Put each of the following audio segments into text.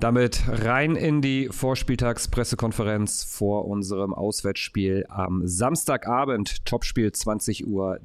Damit rein in die Vorspieltagspressekonferenz vor unserem Auswärtsspiel am Samstagabend, Topspiel 20.30 Uhr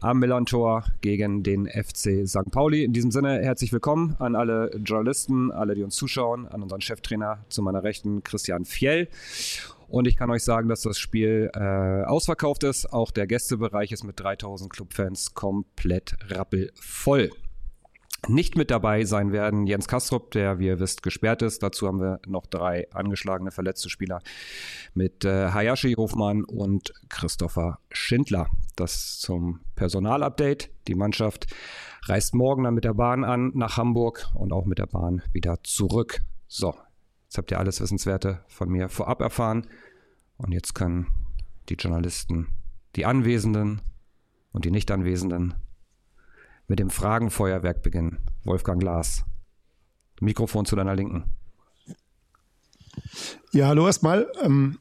am Millantor gegen den FC St. Pauli. In diesem Sinne herzlich willkommen an alle Journalisten, alle, die uns zuschauen, an unseren Cheftrainer zu meiner Rechten, Christian Fjell. Und ich kann euch sagen, dass das Spiel äh, ausverkauft ist. Auch der Gästebereich ist mit 3000 Clubfans komplett rappelvoll. Nicht mit dabei sein werden Jens Kastrup, der, wie ihr wisst, gesperrt ist. Dazu haben wir noch drei angeschlagene, verletzte Spieler mit äh, Hayashi Hofmann und Christopher Schindler. Das zum Personalupdate. Die Mannschaft reist morgen dann mit der Bahn an nach Hamburg und auch mit der Bahn wieder zurück. So, jetzt habt ihr alles Wissenswerte von mir vorab erfahren. Und jetzt können die Journalisten, die Anwesenden und die Nicht-Anwesenden mit dem Fragenfeuerwerk beginnen. Wolfgang Glas. Mikrofon zu deiner Linken. Ja, hallo erstmal. Ähm,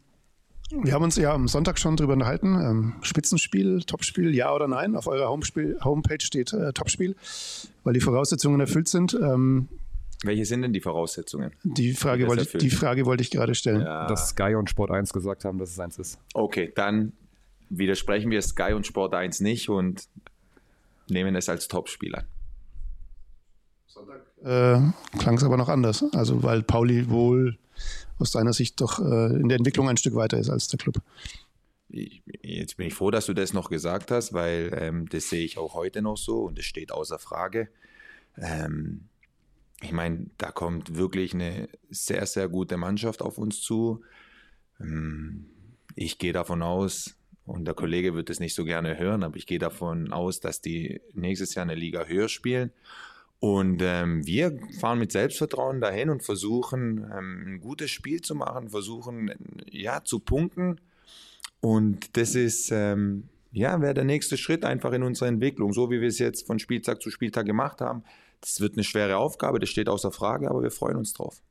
wir haben uns ja am Sonntag schon darüber unterhalten. Ähm, Spitzenspiel, Topspiel, ja oder nein? Auf eurer Homespiel, Homepage steht äh, Topspiel, weil die Voraussetzungen erfüllt sind. Ähm, Welche sind denn die Voraussetzungen? Die Frage, wollte ich, die Frage wollte ich gerade stellen. Ja. Dass Sky und Sport 1 gesagt haben, dass es eins ist. Okay, dann widersprechen wir Sky und Sport 1 nicht und nehmen es als Topspieler. Sonntag äh, klang es aber noch anders. Also weil Pauli wohl aus deiner Sicht doch äh, in der Entwicklung ein Stück weiter ist als der Club. Ich, jetzt bin ich froh, dass du das noch gesagt hast, weil ähm, das sehe ich auch heute noch so und es steht außer Frage. Ähm, ich meine, da kommt wirklich eine sehr, sehr gute Mannschaft auf uns zu. Ähm, ich gehe davon aus, und der Kollege wird es nicht so gerne hören, aber ich gehe davon aus, dass die nächstes Jahr eine Liga höher spielen. Und ähm, wir fahren mit Selbstvertrauen dahin und versuchen ähm, ein gutes Spiel zu machen, versuchen ja zu punkten. Und das ist ähm, ja wäre der nächste Schritt einfach in unserer Entwicklung, so wie wir es jetzt von Spieltag zu Spieltag gemacht haben. Das wird eine schwere Aufgabe, das steht außer Frage, aber wir freuen uns drauf.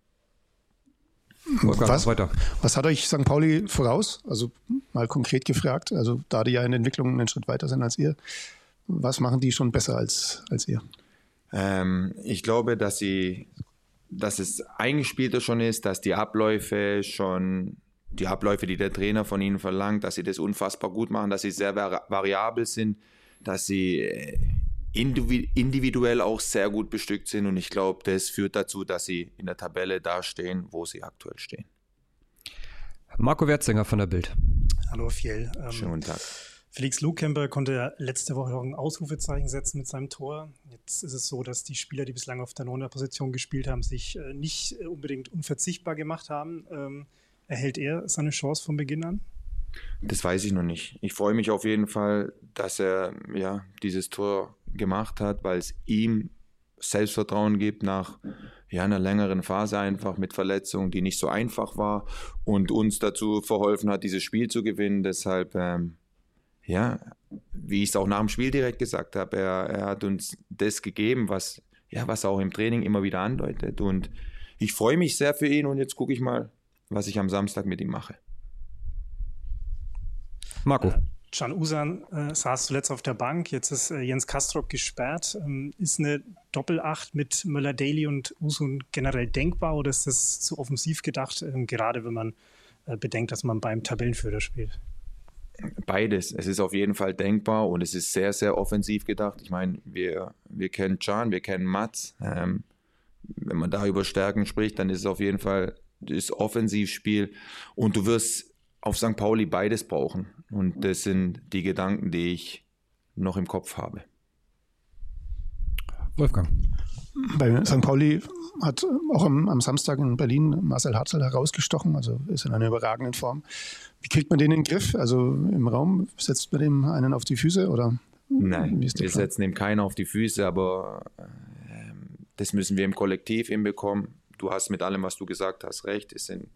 Was, weiter. was hat euch St. Pauli voraus? Also mal konkret gefragt, also da die ja in der Entwicklung einen Schritt weiter sind als ihr, was machen die schon besser als, als ihr? Ähm, ich glaube, dass sie, dass es eingespielter schon ist, dass die Abläufe schon, die Abläufe, die der Trainer von ihnen verlangt, dass sie das unfassbar gut machen, dass sie sehr variabel sind, dass sie äh, individuell auch sehr gut bestückt sind und ich glaube, das führt dazu, dass sie in der Tabelle dastehen, wo sie aktuell stehen. Marco Wertzinger von der Bild. Hallo Fiel. Ähm, Schönen guten Tag. Felix Lohkemper konnte letzte Woche noch ein Ausrufezeichen setzen mit seinem Tor. Jetzt ist es so, dass die Spieler, die bislang auf der 9 Position gespielt haben, sich äh, nicht unbedingt unverzichtbar gemacht haben. Ähm, erhält er seine Chance von Beginn an? Das weiß ich noch nicht. Ich freue mich auf jeden Fall, dass er ja dieses Tor gemacht hat, weil es ihm Selbstvertrauen gibt nach ja, einer längeren Phase einfach mit Verletzungen, die nicht so einfach war und uns dazu verholfen hat, dieses Spiel zu gewinnen. Deshalb, ähm, ja, wie ich es auch nach dem Spiel direkt gesagt habe, er, er hat uns das gegeben, was, ja, was er auch im Training immer wieder andeutet. Und ich freue mich sehr für ihn und jetzt gucke ich mal, was ich am Samstag mit ihm mache. Marco. Can Usan äh, saß zuletzt auf der Bank, jetzt ist äh, Jens Kastrop gesperrt. Ähm, ist eine Doppelacht mit Müller-Daly und Usun generell denkbar oder ist das zu offensiv gedacht, ähm, gerade wenn man äh, bedenkt, dass man beim Tabellenführer spielt? Beides. Es ist auf jeden Fall denkbar und es ist sehr, sehr offensiv gedacht. Ich meine, wir, wir kennen Can, wir kennen Mats. Ähm, wenn man da über Stärken spricht, dann ist es auf jeden Fall das Offensivspiel und du wirst auf St. Pauli beides brauchen. Und das sind die Gedanken, die ich noch im Kopf habe. Wolfgang. Bei St. Pauli hat auch am, am, Samstag in Berlin Marcel Hartl herausgestochen, also ist in einer überragenden Form. Wie kriegt man den in den Griff? Also im Raum setzt man dem einen auf die Füße oder? Nein, wir Plan? setzen dem keinen auf die Füße, aber äh, das müssen wir im Kollektiv hinbekommen. Du hast mit allem, was du gesagt hast, recht. Es sind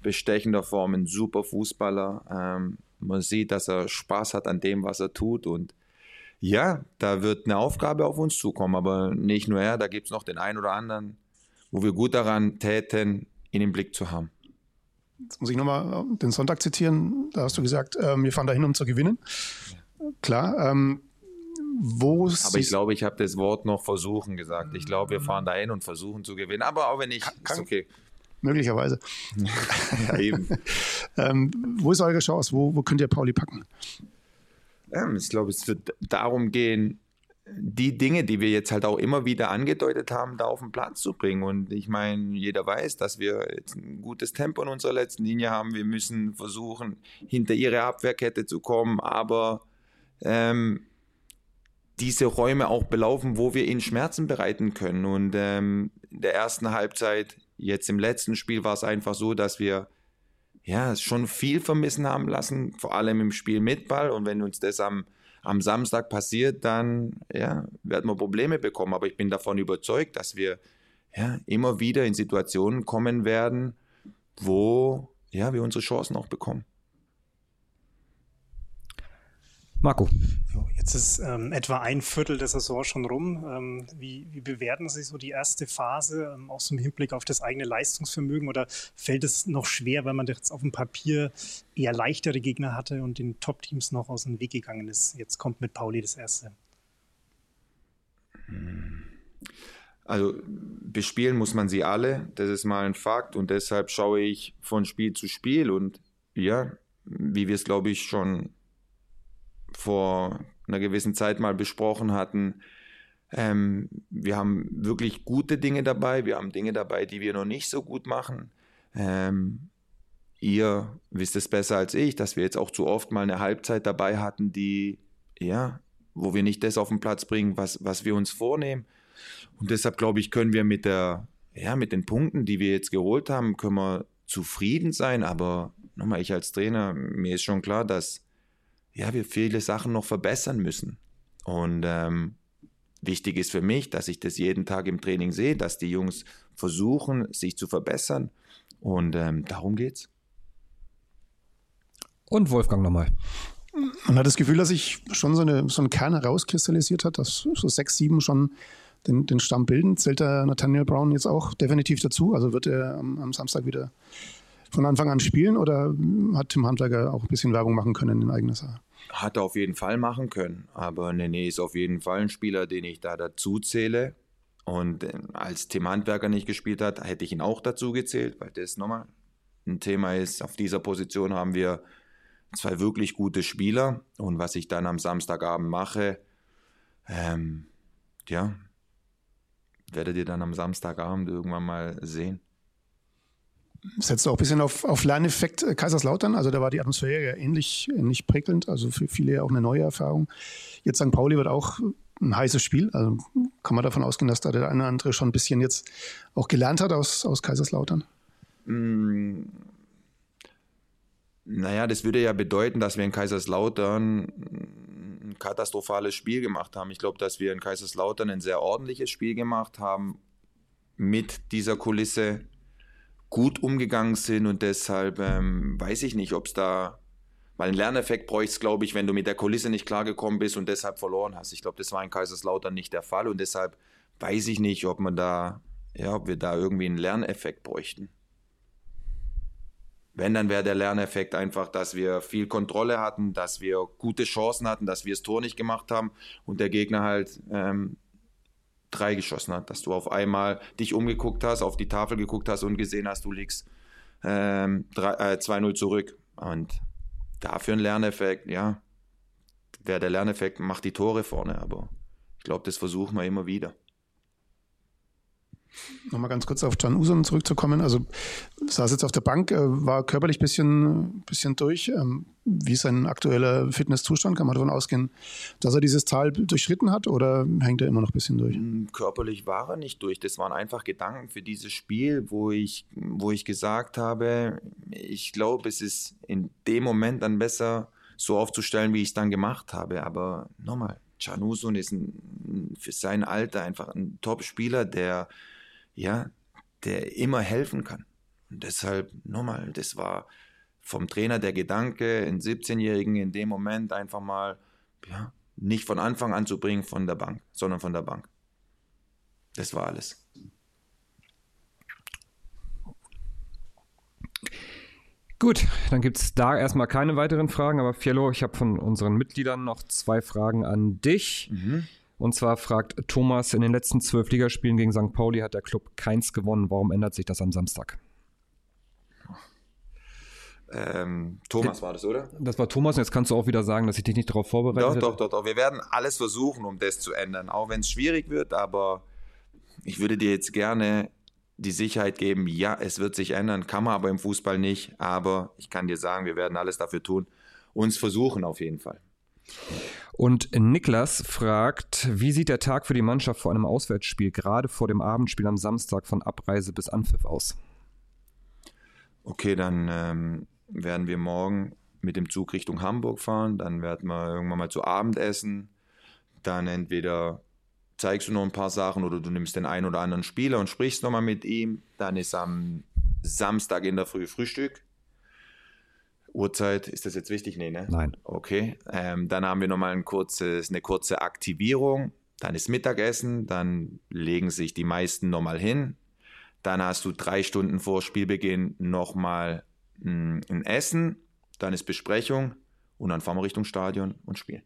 bestechender Form ein super Fußballer. Ähm, man sieht, dass er Spaß hat an dem, was er tut. Und ja, da wird eine Aufgabe auf uns zukommen. Aber nicht nur er, da gibt es noch den einen oder anderen, wo wir gut daran täten, ihn im Blick zu haben. Jetzt muss ich nochmal äh, den Sonntag zitieren. Da hast du gesagt, äh, wir fahren dahin, um zu gewinnen. Ja. Klar. Ähm, wo Aber ich glaube, ich habe das Wort noch versuchen gesagt. Ich glaube, wir fahren dahin und versuchen zu gewinnen. Aber auch wenn ich, kann, ist okay. Möglicherweise. ja, eben. ähm, wo ist eure Chance? Wo, wo könnt ihr Pauli packen? Ähm, ich glaube, es wird darum gehen, die Dinge, die wir jetzt halt auch immer wieder angedeutet haben, da auf den Platz zu bringen. Und ich meine, jeder weiß, dass wir jetzt ein gutes Tempo in unserer letzten Linie haben. Wir müssen versuchen, hinter ihre Abwehrkette zu kommen, aber ähm, diese Räume auch belaufen, wo wir ihnen Schmerzen bereiten können. Und ähm, in der ersten Halbzeit, jetzt im letzten Spiel, war es einfach so, dass wir ja schon viel vermissen haben lassen, vor allem im Spiel mit Ball. Und wenn uns das am am Samstag passiert, dann ja, werden wir Probleme bekommen. Aber ich bin davon überzeugt, dass wir ja, immer wieder in Situationen kommen werden, wo ja, wir unsere Chancen auch bekommen. Marco. Jetzt ist ähm, etwa ein Viertel der Saison schon rum. Ähm, wie, wie, bewerten Sie so die erste Phase, ähm, auch so im Hinblick auf das eigene Leistungsvermögen? Oder fällt es noch schwer, weil man jetzt auf dem Papier eher leichtere Gegner hatte und den Top-Teams noch aus dem Weg gegangen ist? Jetzt kommt mit Pauli das erste. Also bespielen muss man sie alle, das ist mal ein Fakt und deshalb schaue ich von Spiel zu Spiel und ja, wie wir es glaube ich schon vor einer gewissen Zeit mal besprochen hatten. Ähm, wir haben wirklich gute Dinge dabei, wir haben Dinge dabei, die wir noch nicht so gut machen. Ähm, ihr wisst es besser als ich, dass wir jetzt auch zu oft mal eine Halbzeit dabei hatten, die, ja, wo wir nicht das auf den Platz bringen, was, was wir uns vornehmen. Und deshalb glaube ich, können wir mit der, ja, mit den Punkten, die wir jetzt geholt haben, können wir zufrieden sein. Aber nochmal, ich als Trainer, mir ist schon klar, dass ja, wir viele Sachen noch verbessern müssen. Und ähm, wichtig ist für mich, dass ich das jeden Tag im Training sehe, dass die Jungs versuchen, sich zu verbessern. Und ähm, darum geht's. Und Wolfgang nochmal. Man hat das Gefühl, dass sich schon so, eine, so ein Kern herauskristallisiert hat, dass so sechs, sieben schon den, den Stamm bilden. Zählt der Nathaniel Brown jetzt auch definitiv dazu? Also wird er am, am Samstag wieder von Anfang an spielen oder hat Tim Handwerker auch ein bisschen Werbung machen können in eigener Sache? Hat er auf jeden Fall machen können. Aber Nene ist auf jeden Fall ein Spieler, den ich da dazu zähle. Und äh, als Tim Handwerker nicht gespielt hat, hätte ich ihn auch dazu gezählt, weil das nochmal ein Thema ist. Auf dieser Position haben wir zwei wirklich gute Spieler. Und was ich dann am Samstagabend mache, ähm, ja, werdet ihr dann am Samstagabend irgendwann mal sehen setzt auch ein bisschen auf, auf Lerneffekt äh, Kaiserslautern. Also da war die Atmosphäre ja ähnlich, ähnlich prickelnd, also für viele auch eine neue Erfahrung. Jetzt St. Pauli wird auch ein heißes Spiel. Also kann man davon ausgehen, dass da der eine oder andere schon ein bisschen jetzt auch gelernt hat aus, aus Kaiserslautern? Mm. Naja, das würde ja bedeuten, dass wir in Kaiserslautern ein katastrophales Spiel gemacht haben. Ich glaube, dass wir in Kaiserslautern ein sehr ordentliches Spiel gemacht haben mit dieser Kulisse gut umgegangen sind und deshalb ähm, weiß ich nicht, ob es da, weil einen Lerneffekt bräuchte glaube ich, wenn du mit der Kulisse nicht klargekommen bist und deshalb verloren hast. Ich glaube, das war in Kaiserslautern nicht der Fall und deshalb weiß ich nicht, ob man da, ja, ob wir da irgendwie einen Lerneffekt bräuchten. Wenn, dann wäre der Lerneffekt einfach, dass wir viel Kontrolle hatten, dass wir gute Chancen hatten, dass wir das Tor nicht gemacht haben und der Gegner halt ähm, drei geschossen hat, dass du auf einmal dich umgeguckt hast, auf die Tafel geguckt hast und gesehen hast, du liegst ähm, äh, 2-0 zurück. Und dafür ein Lerneffekt, ja, wäre der Lerneffekt, macht die Tore vorne, aber ich glaube, das versuchen wir immer wieder. Nochmal ganz kurz auf Can Usun zurückzukommen. Also saß jetzt auf der Bank, äh, war körperlich ein bisschen, bisschen durch. Ähm, wie ist sein aktueller Fitnesszustand? Kann man davon ausgehen, dass er dieses Tal durchschritten hat oder hängt er immer noch ein bisschen durch? Hm, körperlich war er nicht durch. Das waren einfach Gedanken für dieses Spiel, wo ich, wo ich gesagt habe, ich glaube, es ist in dem Moment dann besser, so aufzustellen, wie ich es dann gemacht habe. Aber nochmal, Can Usun ist ein, für sein Alter einfach ein Top-Spieler, der ja, der immer helfen kann. Und deshalb, nochmal, das war vom Trainer der Gedanke, einen 17-Jährigen in dem Moment einfach mal, ja, nicht von Anfang an zu bringen von der Bank, sondern von der Bank. Das war alles. Gut, dann gibt es da erstmal keine weiteren Fragen, aber Fiello, ich habe von unseren Mitgliedern noch zwei Fragen an dich. Mhm. Und zwar fragt Thomas, in den letzten zwölf Ligaspielen gegen St. Pauli hat der Club keins gewonnen. Warum ändert sich das am Samstag? Ähm, Thomas war das, oder? Das war Thomas und jetzt kannst du auch wieder sagen, dass ich dich nicht darauf vorbereitet habe. Doch, doch, doch, doch. Wir werden alles versuchen, um das zu ändern, auch wenn es schwierig wird, aber ich würde dir jetzt gerne die Sicherheit geben, ja, es wird sich ändern, kann man aber im Fußball nicht, aber ich kann dir sagen, wir werden alles dafür tun, uns versuchen auf jeden Fall. Und Niklas fragt, wie sieht der Tag für die Mannschaft vor einem Auswärtsspiel, gerade vor dem Abendspiel am Samstag von Abreise bis Anpfiff aus? Okay, dann ähm, werden wir morgen mit dem Zug Richtung Hamburg fahren, dann werden wir irgendwann mal zu Abend essen, dann entweder zeigst du noch ein paar Sachen oder du nimmst den einen oder anderen Spieler und sprichst nochmal mit ihm, dann ist am Samstag in der Früh Frühstück. Uhrzeit, ist das jetzt wichtig? Nee, ne? Nein. Okay. Ähm, dann haben wir nochmal ein kurzes, eine kurze Aktivierung. Dann ist Mittagessen. Dann legen sich die meisten nochmal hin. Dann hast du drei Stunden vor Spielbeginn nochmal hm, ein Essen, dann ist Besprechung und dann fahren wir Richtung Stadion und spielen.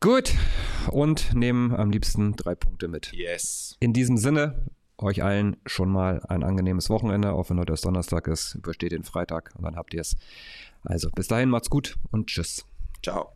Gut, und nehmen am liebsten drei Punkte mit. Yes. In diesem Sinne, euch allen schon mal ein angenehmes Wochenende, auch wenn heute erst Donnerstag ist. Übersteht den Freitag und dann habt ihr es. Also bis dahin, macht's gut und tschüss. Ciao.